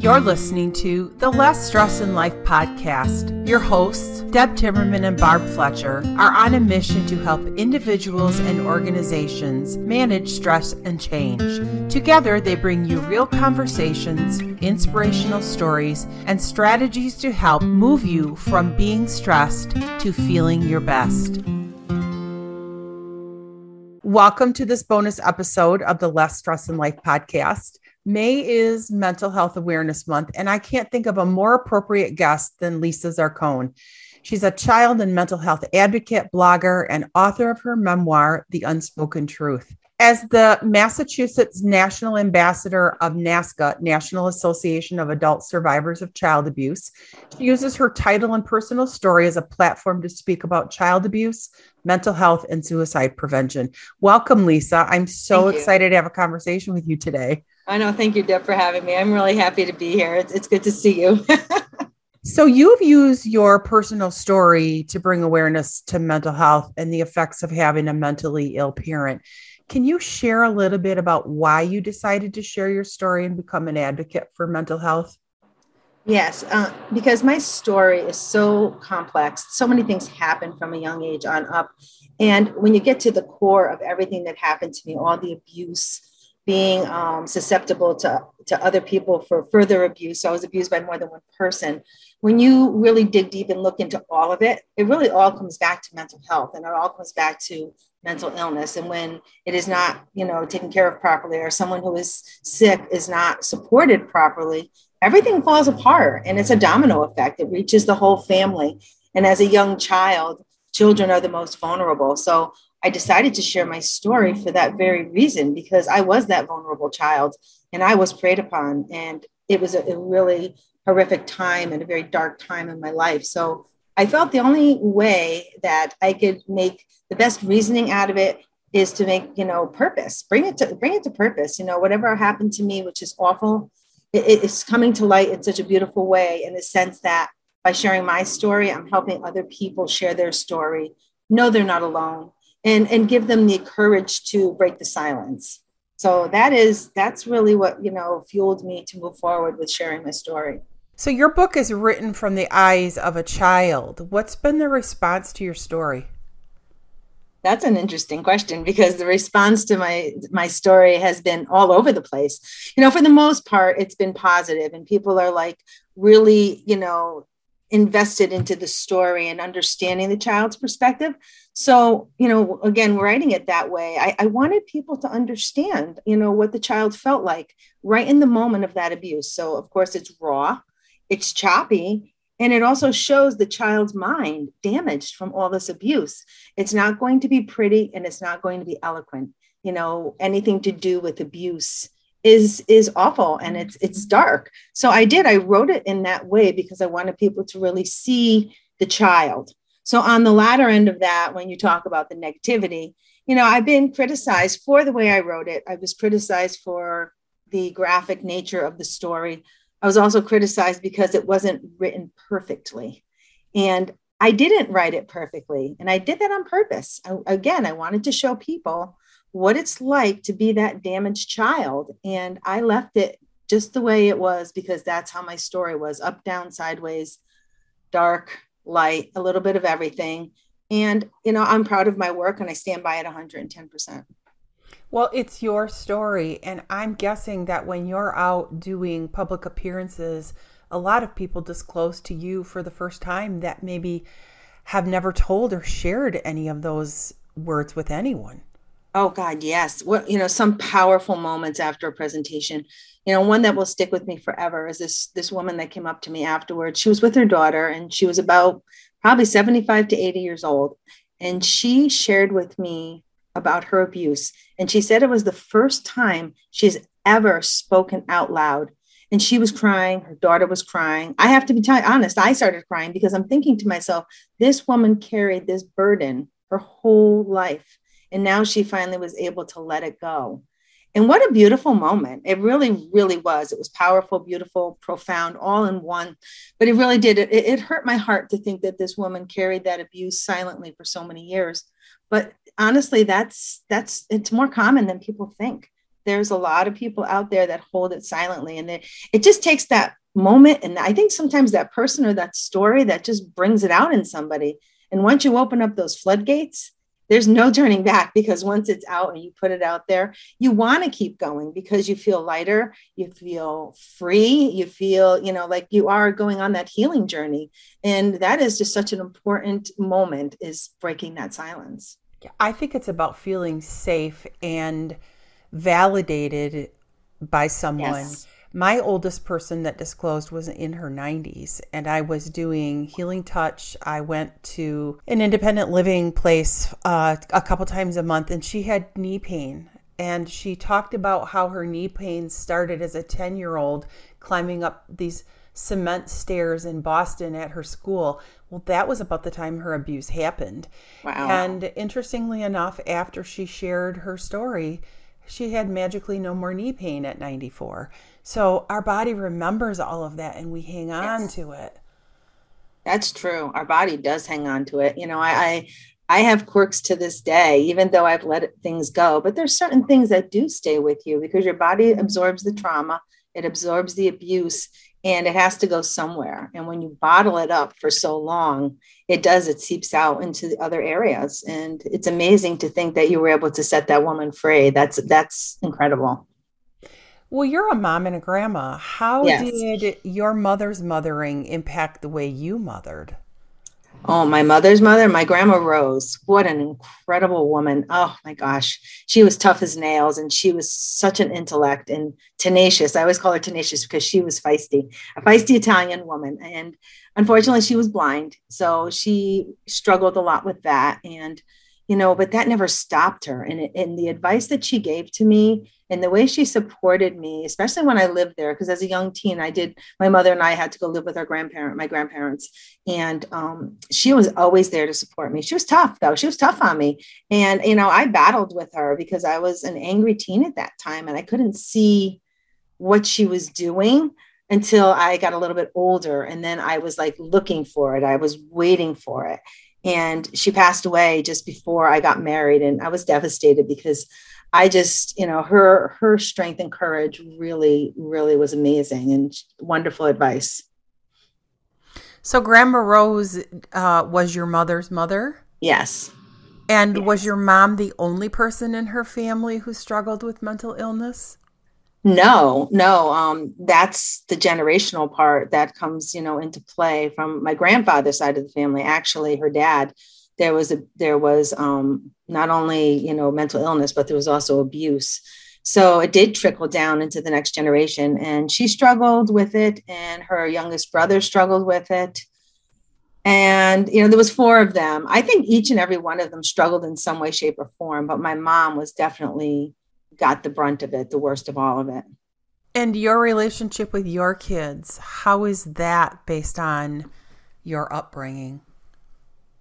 You're listening to the Less Stress in Life podcast. Your hosts, Deb Timmerman and Barb Fletcher, are on a mission to help individuals and organizations manage stress and change. Together, they bring you real conversations, inspirational stories, and strategies to help move you from being stressed to feeling your best. Welcome to this bonus episode of the Less Stress in Life podcast. May is Mental Health Awareness Month, and I can't think of a more appropriate guest than Lisa Zarcone. She's a child and mental health advocate, blogger, and author of her memoir, The Unspoken Truth. As the Massachusetts National Ambassador of NAASCA, National Association of Adult Survivors of Child Abuse, she uses her title and personal story as a platform to speak about child abuse, mental health, and suicide prevention. Welcome, Lisa. I'm so excited to have a conversation with you today. I know. Thank you, Deb, for having me. I'm really happy to be here. It's, it's good to see you. so, you've used your personal story to bring awareness to mental health and the effects of having a mentally ill parent. Can you share a little bit about why you decided to share your story and become an advocate for mental health? Yes, uh, because my story is so complex. So many things happen from a young age on up. And when you get to the core of everything that happened to me, all the abuse, being um, susceptible to, to other people for further abuse. So I was abused by more than one person. When you really dig deep and look into all of it, it really all comes back to mental health and it all comes back to mental illness. And when it is not, you know, taken care of properly or someone who is sick is not supported properly, everything falls apart and it's a domino effect. It reaches the whole family. And as a young child, children are the most vulnerable. So I decided to share my story for that very reason because I was that vulnerable child and I was preyed upon. And it was a, a really horrific time and a very dark time in my life. So I felt the only way that I could make the best reasoning out of it is to make, you know, purpose, bring it to bring it to purpose. You know, whatever happened to me, which is awful, it, it's coming to light in such a beautiful way in the sense that by sharing my story, I'm helping other people share their story, know they're not alone, and and give them the courage to break the silence. So that is that's really what you know fueled me to move forward with sharing my story. So your book is written from the eyes of a child. What's been the response to your story? That's an interesting question because the response to my my story has been all over the place. You know for the most part it's been positive and people are like really you know invested into the story and understanding the child's perspective. So, you know, again, writing it that way, I, I, wanted people to understand, you know, what the child felt like right in the moment of that abuse. So, of course, it's raw, it's choppy, and it also shows the child's mind damaged from all this abuse. It's not going to be pretty and it's not going to be eloquent, you know, anything to do with abuse is is awful and it's it's dark so i did i wrote it in that way because i wanted people to really see the child so on the latter end of that when you talk about the negativity you know i've been criticized for the way i wrote it. I was criticized for the graphic nature of the story. I was also criticized because it wasn't written perfectly. And i didn't write it perfectly and i did that on purpose. I, again i wanted to show people what it's like to be that damaged child. And I left it just the way it was because that's how my story was up, down, sideways, dark, light, a little bit of everything. And, you know, I'm proud of my work and I stand by it 110%. Well, it's your story. And I'm guessing that when you're out doing public appearances, a lot of people disclose to you for the first time that maybe have never told or shared any of those words with anyone. Oh God, yes. What you know, some powerful moments after a presentation. You know, one that will stick with me forever is this this woman that came up to me afterwards. She was with her daughter, and she was about probably 75 to 80 years old. And she shared with me about her abuse. And she said it was the first time she's ever spoken out loud. And she was crying, her daughter was crying. I have to be t- honest, I started crying because I'm thinking to myself, this woman carried this burden her whole life and now she finally was able to let it go. And what a beautiful moment. It really, really was. It was powerful, beautiful, profound, all in one. But it really did. It, it hurt my heart to think that this woman carried that abuse silently for so many years. But honestly, that's that's it's more common than people think. there's a lot of people out there that hold it silently and they, it just takes that moment and i think sometimes that person or that story that just brings it out in somebody and once you open up those floodgates there's no turning back because once it's out and you put it out there you want to keep going because you feel lighter you feel free you feel you know like you are going on that healing journey and that is just such an important moment is breaking that silence i think it's about feeling safe and validated by someone. Yes. My oldest person that disclosed was in her 90s, and I was doing healing touch. I went to an independent living place uh, a couple times a month, and she had knee pain. And she talked about how her knee pain started as a 10 year old climbing up these cement stairs in Boston at her school. Well, that was about the time her abuse happened. Wow. And interestingly enough, after she shared her story, she had magically no more knee pain at 94. So our body remembers all of that and we hang on yes. to it. That's true. Our body does hang on to it. You know, I, I I have quirks to this day, even though I've let things go. But there's certain things that do stay with you because your body mm-hmm. absorbs the trauma, it absorbs the abuse, and it has to go somewhere. And when you bottle it up for so long, it does, it seeps out into the other areas. And it's amazing to think that you were able to set that woman free. That's that's incredible. Well, you're a mom and a grandma. How yes. did your mother's mothering impact the way you mothered? Oh, my mother's mother, my grandma Rose. What an incredible woman. Oh my gosh. She was tough as nails and she was such an intellect and tenacious. I always call her tenacious because she was feisty, a feisty Italian woman. And unfortunately, she was blind. So she struggled a lot with that. And, you know, but that never stopped her. And, it, and the advice that she gave to me and the way she supported me, especially when I lived there, because as a young teen, I did, my mother and I had to go live with our grandparent, my grandparents. And um, she was always there to support me. She was tough, though. She was tough on me. And, you know, I battled with her because I was an angry teen at that time and I couldn't see what she was doing until I got a little bit older. And then I was like looking for it, I was waiting for it. And she passed away just before I got married. And I was devastated because I just, you know, her her strength and courage really, really was amazing and wonderful advice. So Grandma Rose uh, was your mother's mother? Yes. And yes. was your mom the only person in her family who struggled with mental illness? No, no. Um, that's the generational part that comes, you know, into play from my grandfather's side of the family. Actually, her dad there was a there was um, not only you know mental illness but there was also abuse so it did trickle down into the next generation and she struggled with it and her youngest brother struggled with it and you know there was four of them i think each and every one of them struggled in some way shape or form but my mom was definitely got the brunt of it the worst of all of it and your relationship with your kids how is that based on your upbringing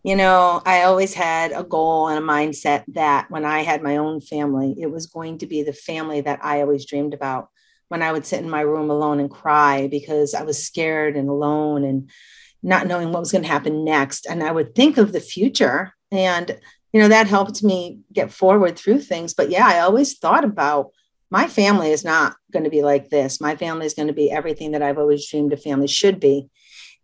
you know, I always had a goal and a mindset that when I had my own family, it was going to be the family that I always dreamed about. When I would sit in my room alone and cry because I was scared and alone and not knowing what was going to happen next. And I would think of the future. And, you know, that helped me get forward through things. But yeah, I always thought about my family is not going to be like this. My family is going to be everything that I've always dreamed a family should be.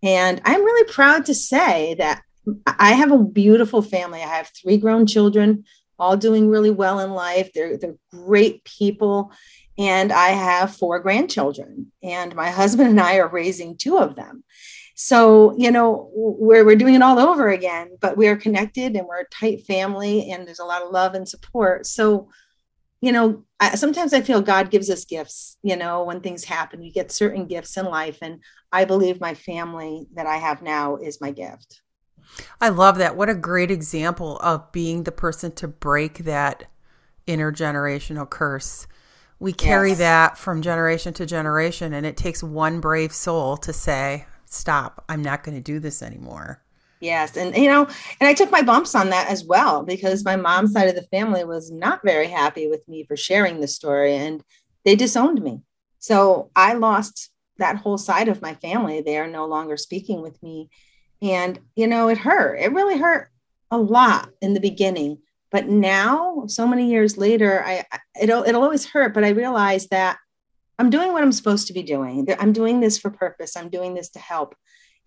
And I'm really proud to say that I have a beautiful family. I have three grown children, all doing really well in life. They're, they're great people. And I have four grandchildren, and my husband and I are raising two of them. So, you know, we're, we're doing it all over again, but we are connected and we're a tight family, and there's a lot of love and support. So, you know, I, sometimes I feel God gives us gifts, you know, when things happen, you get certain gifts in life. And I believe my family that I have now is my gift. I love that. What a great example of being the person to break that intergenerational curse. We carry yes. that from generation to generation, and it takes one brave soul to say, Stop, I'm not going to do this anymore. Yes. And, you know, and I took my bumps on that as well because my mom's side of the family was not very happy with me for sharing the story and they disowned me. So I lost that whole side of my family. They are no longer speaking with me and, you know, it hurt. It really hurt a lot in the beginning. But now, so many years later, I it'll it'll always hurt, but I realize that I'm doing what I'm supposed to be doing. I'm doing this for purpose. I'm doing this to help.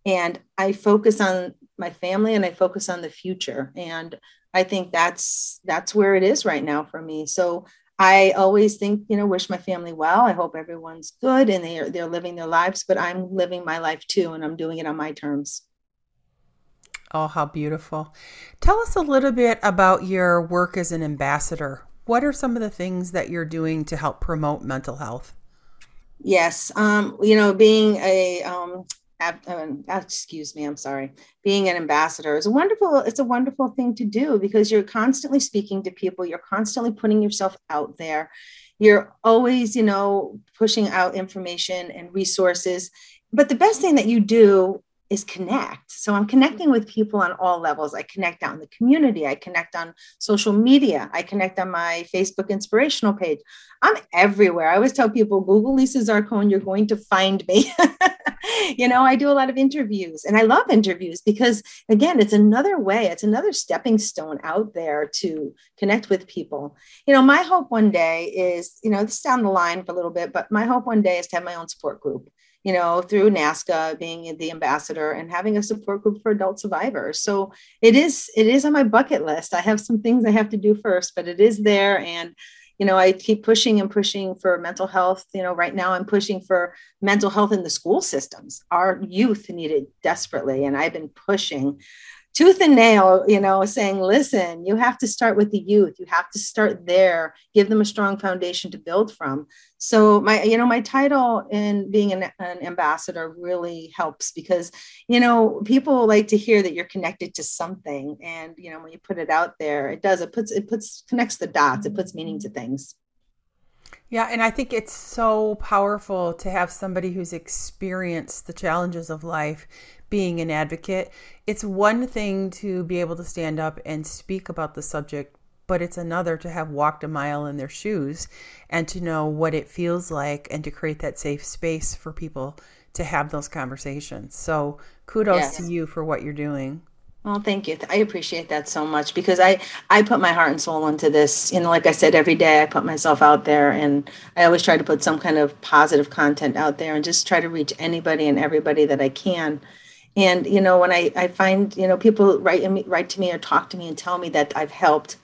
And I focus on my family and I focus on the future. And I think that's that's where it is right now for me. So I always think, you know, wish my family well. I hope everyone's good and they are they're living their lives, but I'm living my life too and I'm doing it on my terms. Oh, how beautiful. Tell us a little bit about your work as an ambassador. What are some of the things that you're doing to help promote mental health? Yes, um, you know, being a um, um, excuse me, I'm sorry, being an ambassador is a wonderful, it's a wonderful thing to do because you're constantly speaking to people, you're constantly putting yourself out there. You're always, you know, pushing out information and resources. But the best thing that you do is connect. So I'm connecting with people on all levels. I connect out in the community. I connect on social media. I connect on my Facebook inspirational page. I'm everywhere. I always tell people, Google Lisa Zarcone, you're going to find me. you know, I do a lot of interviews and I love interviews because, again, it's another way, it's another stepping stone out there to connect with people. You know, my hope one day is, you know, this down the line for a little bit, but my hope one day is to have my own support group you know, through NAASCA, being the ambassador and having a support group for adult survivors. So it is, it is on my bucket list. I have some things I have to do first, but it is there. And, you know, I keep pushing and pushing for mental health. You know, right now I'm pushing for mental health in the school systems. Our youth need it desperately. And I've been pushing tooth and nail, you know, saying, listen, you have to start with the youth. You have to start there, give them a strong foundation to build from. So my, you know, my title in being an, an ambassador really helps because, you know, people like to hear that you're connected to something. And, you know, when you put it out there, it does, it puts, it puts, connects the dots, it puts meaning to things. Yeah, and I think it's so powerful to have somebody who's experienced the challenges of life being an advocate. It's one thing to be able to stand up and speak about the subject, but it's another to have walked a mile in their shoes and to know what it feels like and to create that safe space for people to have those conversations. So, kudos yes. to you for what you're doing. Well, thank you. I appreciate that so much because I I put my heart and soul into this. You know, like I said, every day I put myself out there, and I always try to put some kind of positive content out there, and just try to reach anybody and everybody that I can and you know when i i find you know people write me write to me or talk to me and tell me that i've helped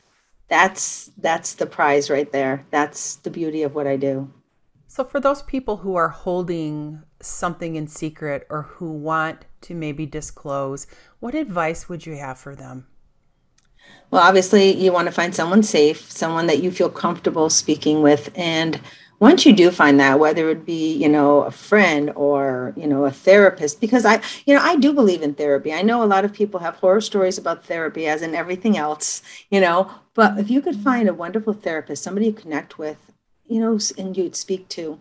that's that's the prize right there that's the beauty of what i do so for those people who are holding something in secret or who want to maybe disclose what advice would you have for them? Well obviously you want to find someone safe someone that you feel comfortable speaking with and once you do find that whether it be you know a friend or you know a therapist because i you know i do believe in therapy. I know a lot of people have horror stories about therapy as in everything else you know but if you could find a wonderful therapist somebody you connect with you know and you'd speak to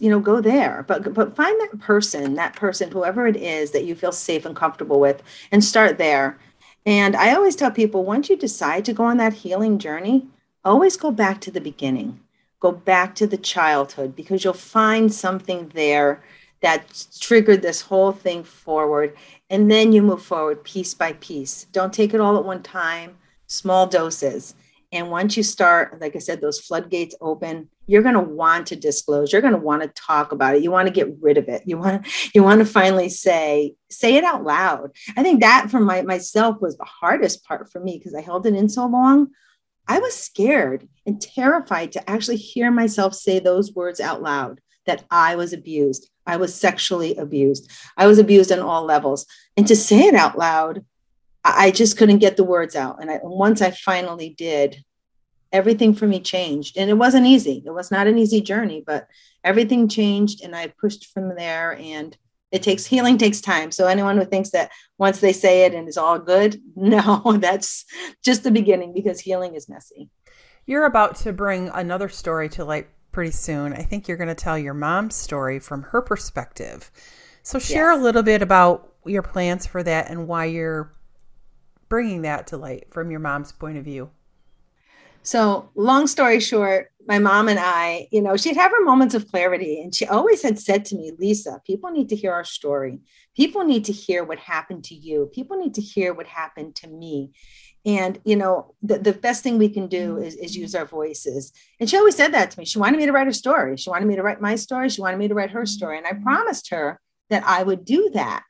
you know go there but but find that person that person whoever it is that you feel safe and comfortable with and start there and i always tell people once you decide to go on that healing journey always go back to the beginning go back to the childhood because you'll find something there that triggered this whole thing forward. And then you move forward piece by piece. Don't take it all at one time, small doses. And once you start, like I said, those floodgates open, you're going to want to disclose. You're going to want to talk about it. You want to get rid of it. You want you want to finally say, say it out loud. I think that for my, myself was the hardest part for me because I held it in so long. I was scared and terrified to actually hear myself say those words out loud that I was abused. I was sexually abused. I was abused on all levels. And to say it out loud, I just couldn't get the words out. And I, once I finally did, everything for me changed. And it wasn't easy. It was not an easy journey, but everything changed. And I pushed from there. And it takes healing takes time so anyone who thinks that once they say it and it's all good no that's just the beginning because healing is messy you're about to bring another story to light pretty soon i think you're going to tell your mom's story from her perspective so share yes. a little bit about your plans for that and why you're bringing that to light from your mom's point of view so, long story short, my mom and I, you know, she'd have her moments of clarity. And she always had said to me, Lisa, people need to hear our story. People need to hear what happened to you. People need to hear what happened to me. and you know the, the best thing we can do is, is use our voices and she always said that to me she wanted me to write her story she wanted me to write my story she wanted me to write her story and i promised her that i would do that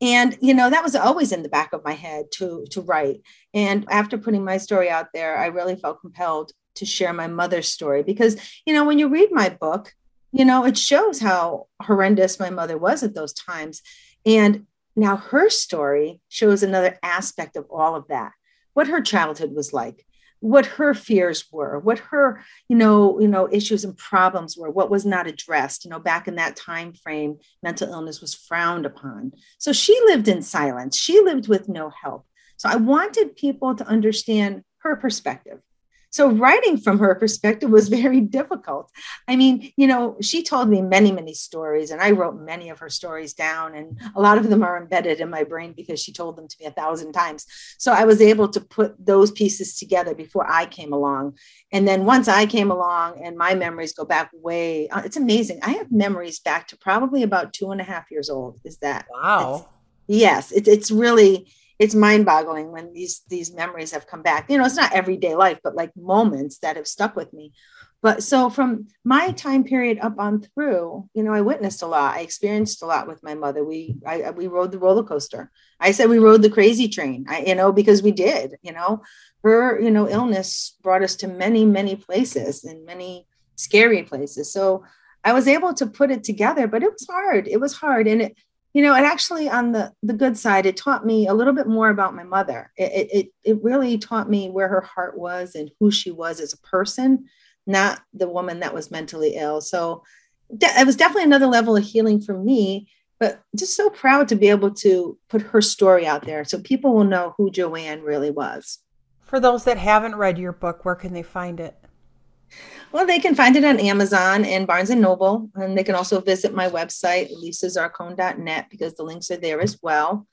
and you know that was always in the back of my head to to write. And after putting my story out there i really felt compelled to share my mother's story because you know when you read my book you know it shows how horrendous my mother was at those times. And now her story shows another aspect of all of that what her childhood was like what her fears were what her you know you know issues and problems were what was not addressed you know back in that time frame mental illness was frowned upon. So she lived in silence. She lived with no help. So i wanted people to understand her perspective so writing from her perspective was very difficult. I mean, you know, she told me many, many stories, and I wrote many of her stories down, and a lot of them are embedded in my brain because she told them to me a thousand times. So I was able to put those pieces together before I came along. And then once I came along, and my memories go back way, uh, it's amazing. I have memories back to probably about two and a half years old. Is that wow? yes, it, it's really it's mind-boggling when these these memories have come back. You know it's not everyday life but like moments that have stuck with me. But so from my time period up on through you know i witnessed a lot. I experienced a lot with my mother. We I, we rode the roller coaster. I said we rode the crazy train. I, you know because we did you know. Her you know illness brought us to many many places and many scary places. So i was able to put it together but it was hard. It was hard. And it you know, and actually on the the good side, it taught me a little bit more about my mother. It it it really taught me where her heart was and who she was as a person, not the woman that was mentally ill. So de- it was definitely another level of healing for me. But just so proud to be able to put her story out there so people will know who Joanne really was. For those that haven't read your book, where can they find it? Well, they can find it on Amazon and Barnes and Noble. And they can also visit my website, lisazarcone.net, because the links are there as well.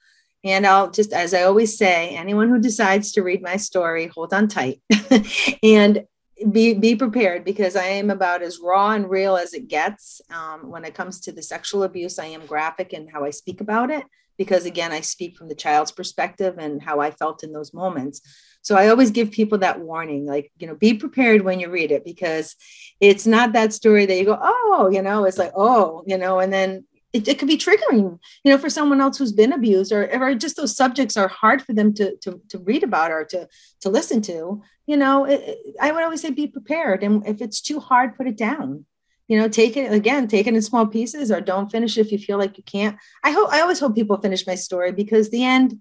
And I'll just, as I always say, anyone who decides to read my story, hold on tight and be, be prepared because I am about as raw and real as it gets. Um, when it comes to the sexual abuse, I am graphic in how I speak about it because, again, I speak from the child's perspective and how I felt in those moments. So I always give people that warning, like, you know, be prepared when you read it because it's not that story that you go, oh, you know, it's like, oh, you know, and then it, it could be triggering, you know, for someone else who's been abused or, or just those subjects are hard for them to, to, to read about or to, to listen to, you know, it, it, I would always say be prepared. And if it's too hard, put it down you know take it again take it in small pieces or don't finish if you feel like you can't i hope i always hope people finish my story because the end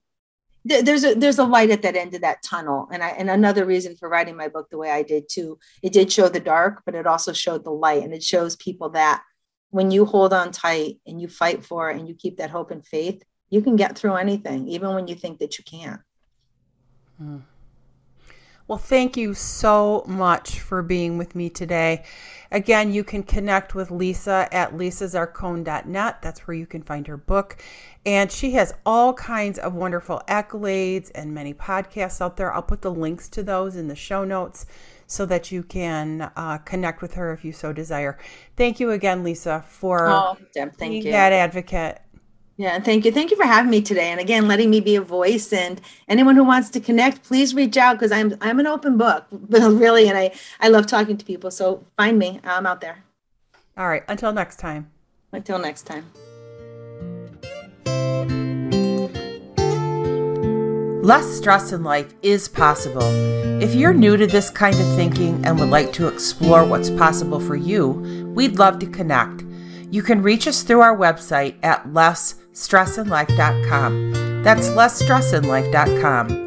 there's a there's a light at that end of that tunnel. And i and another reason for writing my book the way i did too it did show the dark but it also showed the light. And it shows people that when you hold on tight and you fight for it and you keep that hope and faith you can get through anything even when you think that you can't. Hmm. Well, thank you so much for being with me today. Again, you can connect with Lisa at lisazarcone.net. That's where you can find her book. And she has all kinds of wonderful accolades and many podcasts out there. I'll put the links to those in the show notes so that you can uh, connect with her if you so desire. Thank you again, Lisa, for oh, Deb, thank being you. that advocate yeah, thank you. Thank you for having me today. And again, letting me be a voice. And anyone who wants to connect, please reach out because I'm I'm an open book, really, and I I love talking to people. So find me. I'm out there. All right. Until next time. Until next time. Less stress in life is possible. If you're new to this kind of thinking and would like to explore what's possible for you, we'd love to connect. You can reach us through our website at less stressinlife.com. That's lessstressinlife.com.